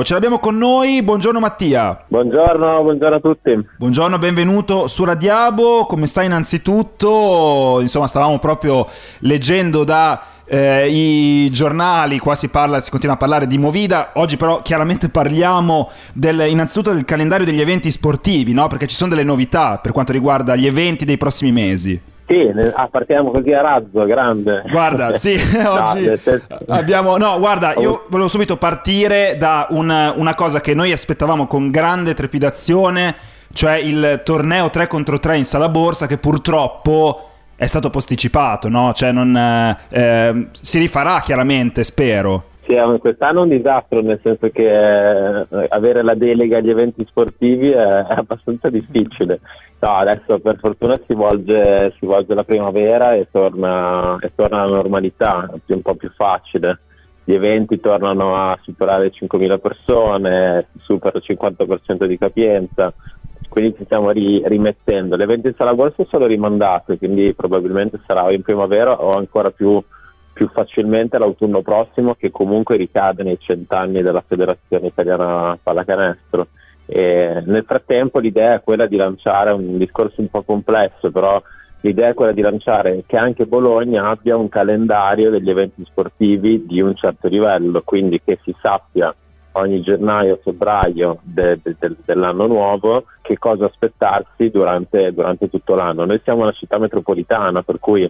Ce l'abbiamo con noi, buongiorno Mattia. Buongiorno, buongiorno a tutti. Buongiorno, benvenuto su Radiabo, come stai innanzitutto? Insomma, stavamo proprio leggendo da eh, i giornali, qua si, parla, si continua a parlare di Movida, oggi però chiaramente parliamo del, innanzitutto del calendario degli eventi sportivi, no? perché ci sono delle novità per quanto riguarda gli eventi dei prossimi mesi. Sì, ah, partiamo così a razzo, grande. Guarda, sì, oggi no, abbiamo... No, guarda, io volevo subito partire da una, una cosa che noi aspettavamo con grande trepidazione, cioè il torneo 3 contro 3 in sala borsa che purtroppo è stato posticipato, no? Cioè non, eh, si rifarà chiaramente, spero. Sì, quest'anno è un disastro, nel senso che eh, avere la delega agli eventi sportivi è, abbastanza difficile. No, adesso per fortuna si volge, si volge la primavera e torna, e torna la normalità, è un po' più facile. Gli eventi tornano a superare 5.000 persone, supera il 50% di capienza, quindi ci stiamo ri- rimettendo. L'evento in sala borsa sono rimandate, quindi probabilmente sarà in primavera o ancora più più facilmente l'autunno prossimo che comunque ricade nei cent'anni della Federazione Italiana Pallacanestro. E nel frattempo l'idea è quella di lanciare un discorso un po' complesso, però l'idea è quella di lanciare che anche Bologna abbia un calendario degli eventi sportivi di un certo livello, quindi che si sappia ogni gennaio-febbraio de, de, de, dell'anno nuovo che cosa aspettarsi durante, durante tutto l'anno. Noi siamo una città metropolitana, per cui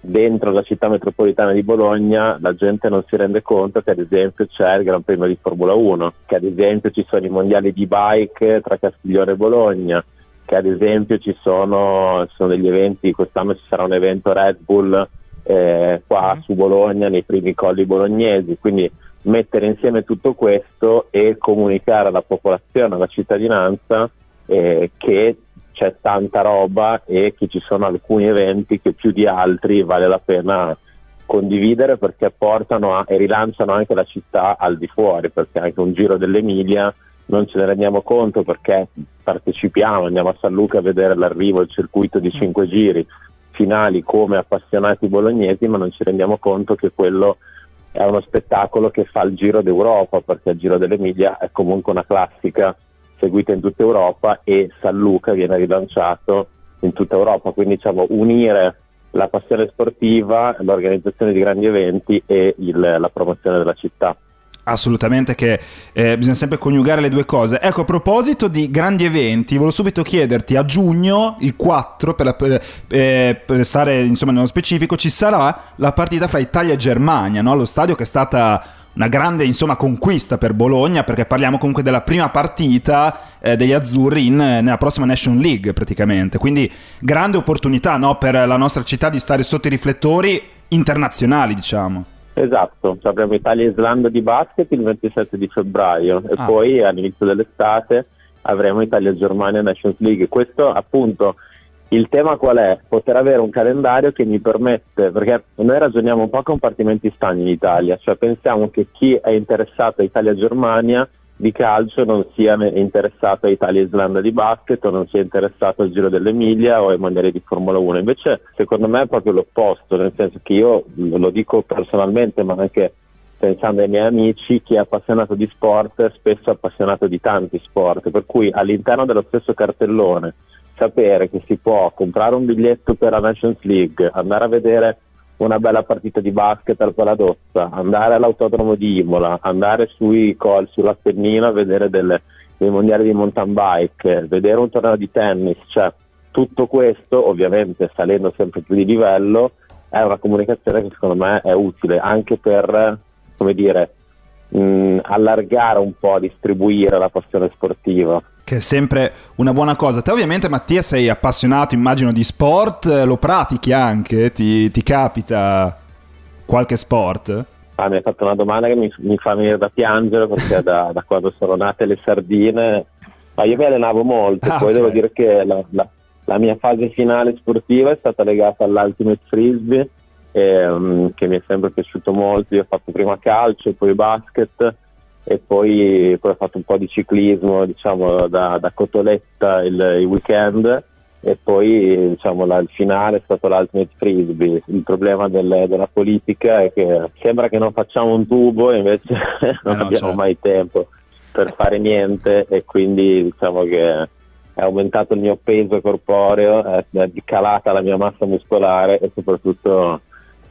dentro la città metropolitana di Bologna la gente non si rende conto che ad esempio c'è il Gran Premio di Formula 1, che ad esempio ci sono i mondiali di bike tra Castiglione e Bologna, che ad esempio ci sono, ci sono degli eventi, quest'anno ci sarà un evento Red Bull eh, qua mm. su Bologna nei primi colli bolognesi, quindi mettere insieme tutto questo e comunicare alla popolazione, alla cittadinanza eh, che c'è tanta roba e che ci sono alcuni eventi che più di altri vale la pena condividere perché portano a, e rilanciano anche la città al di fuori, perché anche un giro dell'Emilia non ce ne rendiamo conto perché partecipiamo, andiamo a San Luca a vedere l'arrivo, il circuito di cinque giri finali come appassionati bolognesi, ma non ci rendiamo conto che quello è uno spettacolo che fa il giro d'Europa, perché il giro dell'Emilia è comunque una classica seguita in tutta Europa e San Luca viene rilanciato in tutta Europa, quindi diciamo unire la passione sportiva, l'organizzazione di grandi eventi e il, la promozione della città. Assolutamente che eh, bisogna sempre coniugare le due cose. Ecco, a proposito di grandi eventi, volevo subito chiederti, a giugno, il 4, per, la, per, eh, per stare insomma nello specifico, ci sarà la partita fra Italia e Germania, no? lo stadio che è stata una grande insomma, conquista per Bologna perché parliamo comunque della prima partita eh, degli azzurri in, nella prossima Nation League praticamente. Quindi grande opportunità no, per la nostra città di stare sotto i riflettori internazionali diciamo. Esatto. Avremo Italia e Islanda di basket il 27 di febbraio e ah. poi all'inizio dell'estate avremo Italia e Germania Nations League. Questo appunto il tema qual è? Poter avere un calendario che mi permette, perché noi ragioniamo un po' a compartimenti stagni in Italia, cioè pensiamo che chi è interessato a Italia-Germania di calcio non sia interessato a Italia-Islanda di basket o non sia interessato al Giro dell'Emilia o ai mondiali di Formula 1. Invece secondo me è proprio l'opposto, nel senso che io lo dico personalmente ma anche pensando ai miei amici, chi è appassionato di sport è spesso appassionato di tanti sport, per cui all'interno dello stesso cartellone sapere che si può comprare un biglietto per la Nations League, andare a vedere una bella partita di basket al Paladozza, andare all'autodromo di Imola, andare sui col, sull'Appennino a vedere delle, dei mondiali di mountain bike, vedere un torneo di tennis, cioè tutto questo ovviamente salendo sempre più di livello è una comunicazione che secondo me è utile anche per come dire, mh, allargare un po', distribuire la passione sportiva che è sempre una buona cosa. Te ovviamente Mattia sei appassionato, immagino, di sport, lo pratichi anche, ti, ti capita qualche sport? Ah, mi hai fatto una domanda che mi, mi fa venire da piangere perché da, da, quando sono nate le sardine, ma io mi allenavo molto, ah, poi okay. devo dire che la, la, la, mia fase finale sportiva è stata legata all'Ultimate Frisbee, ehm, che mi è sempre piaciuto molto, io ho fatto prima calcio, poi basket, e poi, poi, ho fatto un po' di ciclismo diciamo, da, da Cotoletta il, il, weekend e poi diciamo, la, il finale è stato l'Ultimate Frisbee. Il problema del, della politica è che sembra che non facciamo un tubo e invece non eh no, abbiamo certo. mai tempo fare niente e quindi diciamo che è aumentato il mio peso corporeo, è, è calata la mia massa muscolare e soprattutto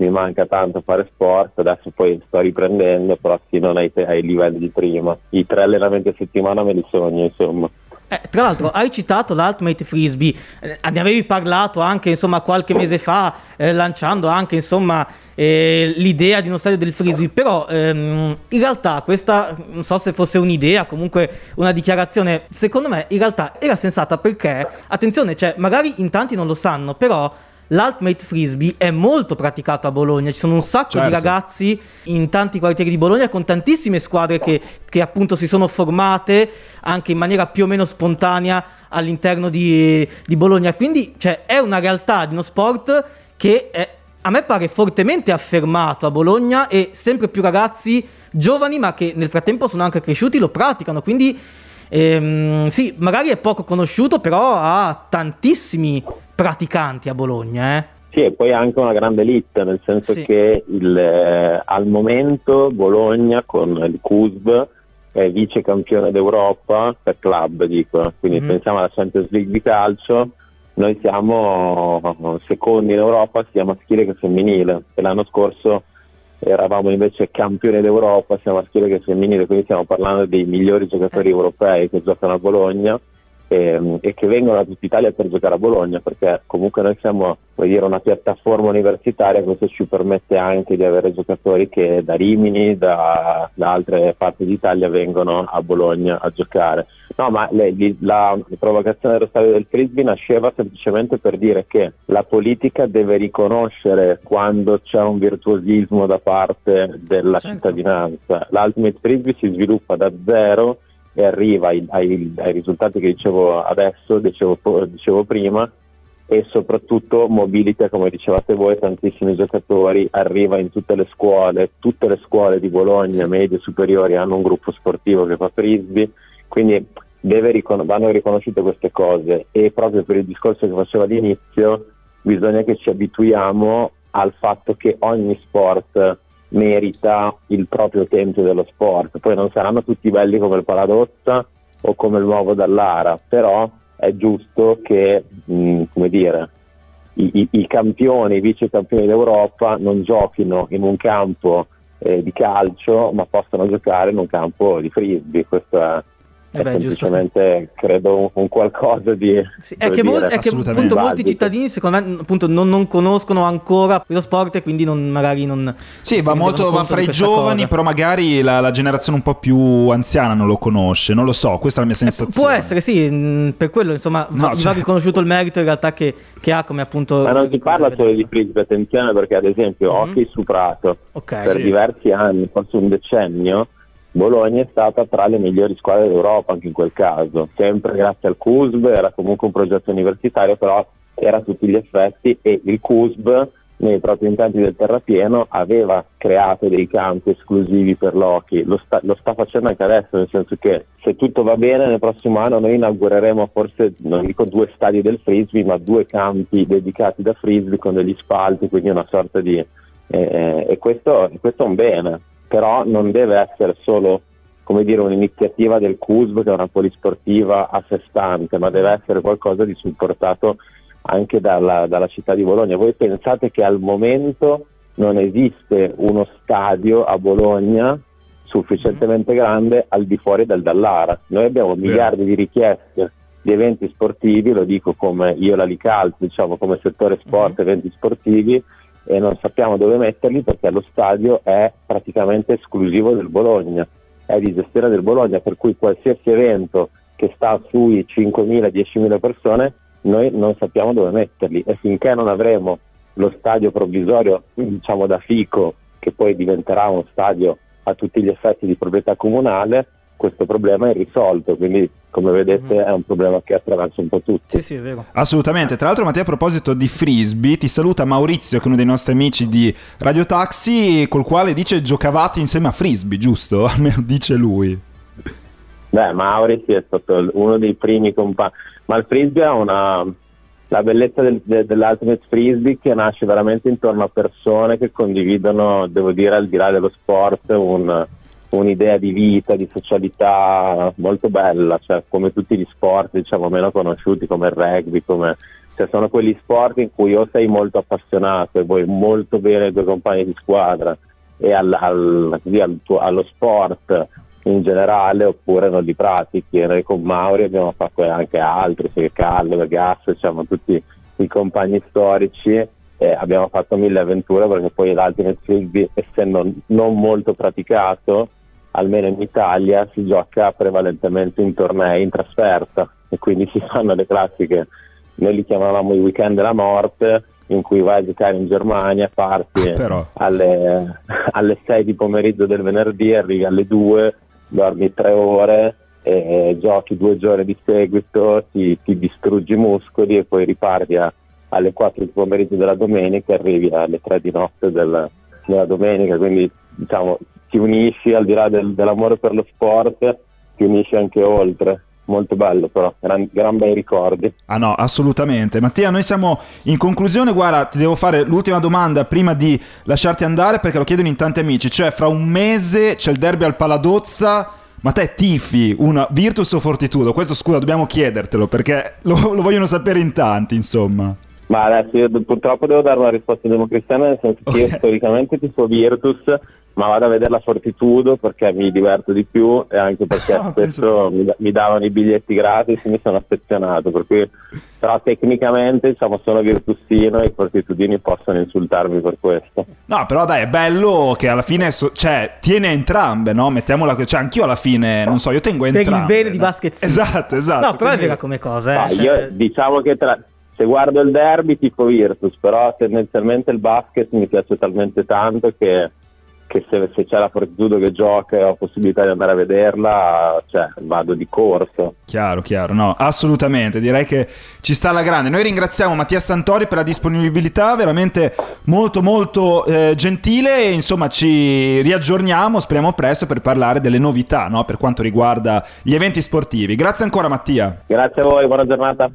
mi manca tanto fare sport, adesso poi sto riprendendo, però sì, non ai, ai livelli di prima. I tre allenamenti a settimana me li sogno, insomma. Eh, tra l'altro hai citato l'Ultimate Frisbee, eh, ne avevi parlato anche insomma, qualche mese fa, eh, lanciando anche insomma, eh, l'idea di uno stadio del Frisbee, però ehm, in realtà questa, non so se fosse un'idea, comunque una dichiarazione, secondo me in realtà era sensata perché, attenzione, cioè, magari in tanti non lo sanno, però l'Ultimate Frisbee è molto praticato a Bologna, ci sono un sacco certo. di ragazzi in tanti quartieri di Bologna con tantissime squadre che, che, appunto si sono formate anche in maniera più o meno spontanea all'interno di, di Bologna, quindi cioè, è una realtà di uno sport che è, a me pare fortemente affermato a Bologna e sempre più ragazzi giovani ma che nel frattempo sono anche cresciuti lo praticano, quindi ehm, sì, magari è poco conosciuto però ha tantissimi praticanti a Bologna, eh? Sì, e poi anche una grande elite, nel senso sì. che il, eh, al momento Bologna con il CUSB è vice campione d'Europa per club, dico. quindi mm-hmm. pensiamo alla Champions League di calcio, noi siamo secondi in Europa sia maschile che femminile e l'anno scorso eravamo invece campioni d'Europa sia maschile che femminile, quindi stiamo parlando dei migliori giocatori eh. europei che giocano a Bologna e, e, che vengono da tutta Italia per giocare a Bologna, perché comunque noi siamo dire, una piattaforma universitaria, questo ci permette anche di avere giocatori che da Rimini, da, da altre parti d'Italia vengono a Bologna a giocare. No, ma le, la, la provocazione dello stadio del Frisbee nasceva semplicemente per dire che la politica deve riconoscere quando c'è un virtuosismo da parte della certo. cittadinanza. L'Ultimate Frisbee si sviluppa da zero e arriva ai, ai, ai risultati che dicevo adesso, dicevo, dicevo, prima, e soprattutto mobilita, come dicevate voi, tantissimi giocatori, arriva in tutte le scuole, tutte le scuole di Bologna, medie e superiori, hanno un gruppo sportivo che fa frisbee, quindi ricon- vanno riconosciute queste cose. E proprio per il discorso che facevo all'inizio bisogna che ci abituiamo al fatto che ogni sport merita il proprio tempio dello sport. Poi non saranno tutti belli come il Paladozza o come il nuovo Dallara, però è giusto che, mh, mm, come dire, i, i, i, campioni, i vice campioni d'Europa non giochino in un campo eh, di calcio, ma possano giocare in un campo di frisbee. Questo è, eh beh, semplicemente credo un, un, qualcosa di sì, è che, mol- è che appunto, molti cittadini secondo me appunto, non, non, conoscono ancora lo sport e quindi non, magari non sì va molto va fra i giovani cosa. però magari la, la, generazione un po' più anziana non lo conosce non lo so questa è la mia eh, sensazione può essere sì per quello insomma no, va, cioè... va riconosciuto il merito in realtà che, che ha come appunto ma non si parla solo di frisbee attenzione perché ad esempio mm-hmm. hockey su prato okay, per sì. diversi anni forse un decennio Bologna è stata tra le migliori squadre d'Europa anche in quel caso, sempre grazie al CUSB, era comunque un progetto universitario, però era a tutti gli effetti e il CUSB nei propri intenti del terrapieno aveva creato dei campi esclusivi per l'hockey, lo sta, lo sta facendo anche adesso, nel senso che se tutto va bene nel prossimo anno noi inaugureremo forse, non dico due stadi del frisbee, ma due campi dedicati da frisbee con degli spalti, quindi una sorta di... Eh, e questo, questo è un bene, però non deve essere solo come dire, un'iniziativa del CUSB che è una polisportiva a sé stante, ma deve essere qualcosa di supportato anche dalla, dalla città di Bologna. Voi pensate che al momento non esiste uno stadio a Bologna sufficientemente grande al di fuori del Dallara. Noi abbiamo miliardi di richieste di eventi sportivi, lo dico come io la Licalz, diciamo come settore sport, mm-hmm. eventi sportivi, e non sappiamo dove metterli perché lo stadio è praticamente esclusivo del Bologna, è di gestione del Bologna, per cui qualsiasi evento che sta sui 5.000-10.000 persone noi non sappiamo dove metterli. E finché non avremo lo stadio provvisorio, diciamo da Fico, che poi diventerà uno stadio a tutti gli effetti di proprietà comunale, questo problema è risolto, quindi come vedete mm. è un problema che attraversa un po' tutti. Sì, sì, è vero. Assolutamente. Tra l'altro Mattia a proposito di frisbee ti saluta Maurizio che è uno dei nostri amici di Radio Taxi col quale dice giocavate insieme a frisbee, giusto? Almeno dice lui. Beh, Maurizio è stato uno dei primi compagni, ma il frisbee ha una... La bellezza del, de, dell'Ultimate Frisbee che nasce veramente intorno a persone che condividono, devo dire, al di là dello sport, un, un'idea di vita, di socialità molto bella, cioè come tutti gli sport diciamo meno conosciuti come il rugby, come, cioè sono quegli sport in cui o sei molto appassionato e vuoi molto bene i tuoi compagni di squadra e al, al, al tuo, allo sport in generale oppure non li pratichi. Noi con Mauri abbiamo fatto anche altri, cioè Callo, Gas, diciamo tutti i compagni storici eh, abbiamo fatto mille avventure perché poi l'Ultimate Frisbee essendo non molto praticato almeno in Italia si gioca prevalentemente in tornei in trasferta. E quindi si fanno le classiche noi li chiamavamo i weekend della morte in cui vai a giocare in Germania, parti alle, alle 6 di pomeriggio del venerdì, arrivi alle 2, dormi 3 ore, e giochi due giorni di seguito, ti, ti distruggi i muscoli e poi riparti a, alle 4 di pomeriggio della domenica e arrivi alle 3 di notte del, della domenica, quindi diciamo ti unisci al di là del, dell'amore per lo sport, ti unisci anche oltre molto bello però, gran, gran bei ricordi. Ah no, assolutamente. Mattia, noi siamo in conclusione, guarda, ti devo fare l'ultima domanda prima di lasciarti andare perché lo chiedono in tanti amici, cioè fra un mese c'è il derby al Paladozza, ma te tifi una Virtus o Fortitudo? Questo scusa, dobbiamo chiedertelo perché lo, lo vogliono sapere in tanti, insomma. Ma adesso io purtroppo devo dare una risposta democristiana nel senso che okay. io storicamente tifo Virtus ma vado a vedere la Fortitudo perché mi diverto di più e anche perché oh, spesso mi, mi, davano i biglietti gratis e mi sono affezionato per cui però tecnicamente diciamo sono virtussino e i fortitudini possono insultarmi per questo no però dai è bello che alla fine so, cioè tiene entrambe no mettiamola cioè anch'io alla fine non so io tengo entrambe per il bene no? di basket sì. esatto esatto no però quindi... è vera come cosa eh. no, io diciamo che tra se guardo il derby tipo Virtus, però tendenzialmente il basket mi piace talmente tanto che che se, se, c'è la Fortitudo che gioca e ho possibilità di andare a vederla, cioè, vado di corso. Chiaro, chiaro, no, assolutamente, direi che ci sta alla grande. Noi ringraziamo Mattia Santori per la disponibilità, veramente molto molto eh, gentile e insomma ci riaggiorniamo, speriamo presto per parlare delle novità no? per quanto riguarda gli eventi sportivi. Grazie ancora Mattia. Grazie a voi, buona giornata.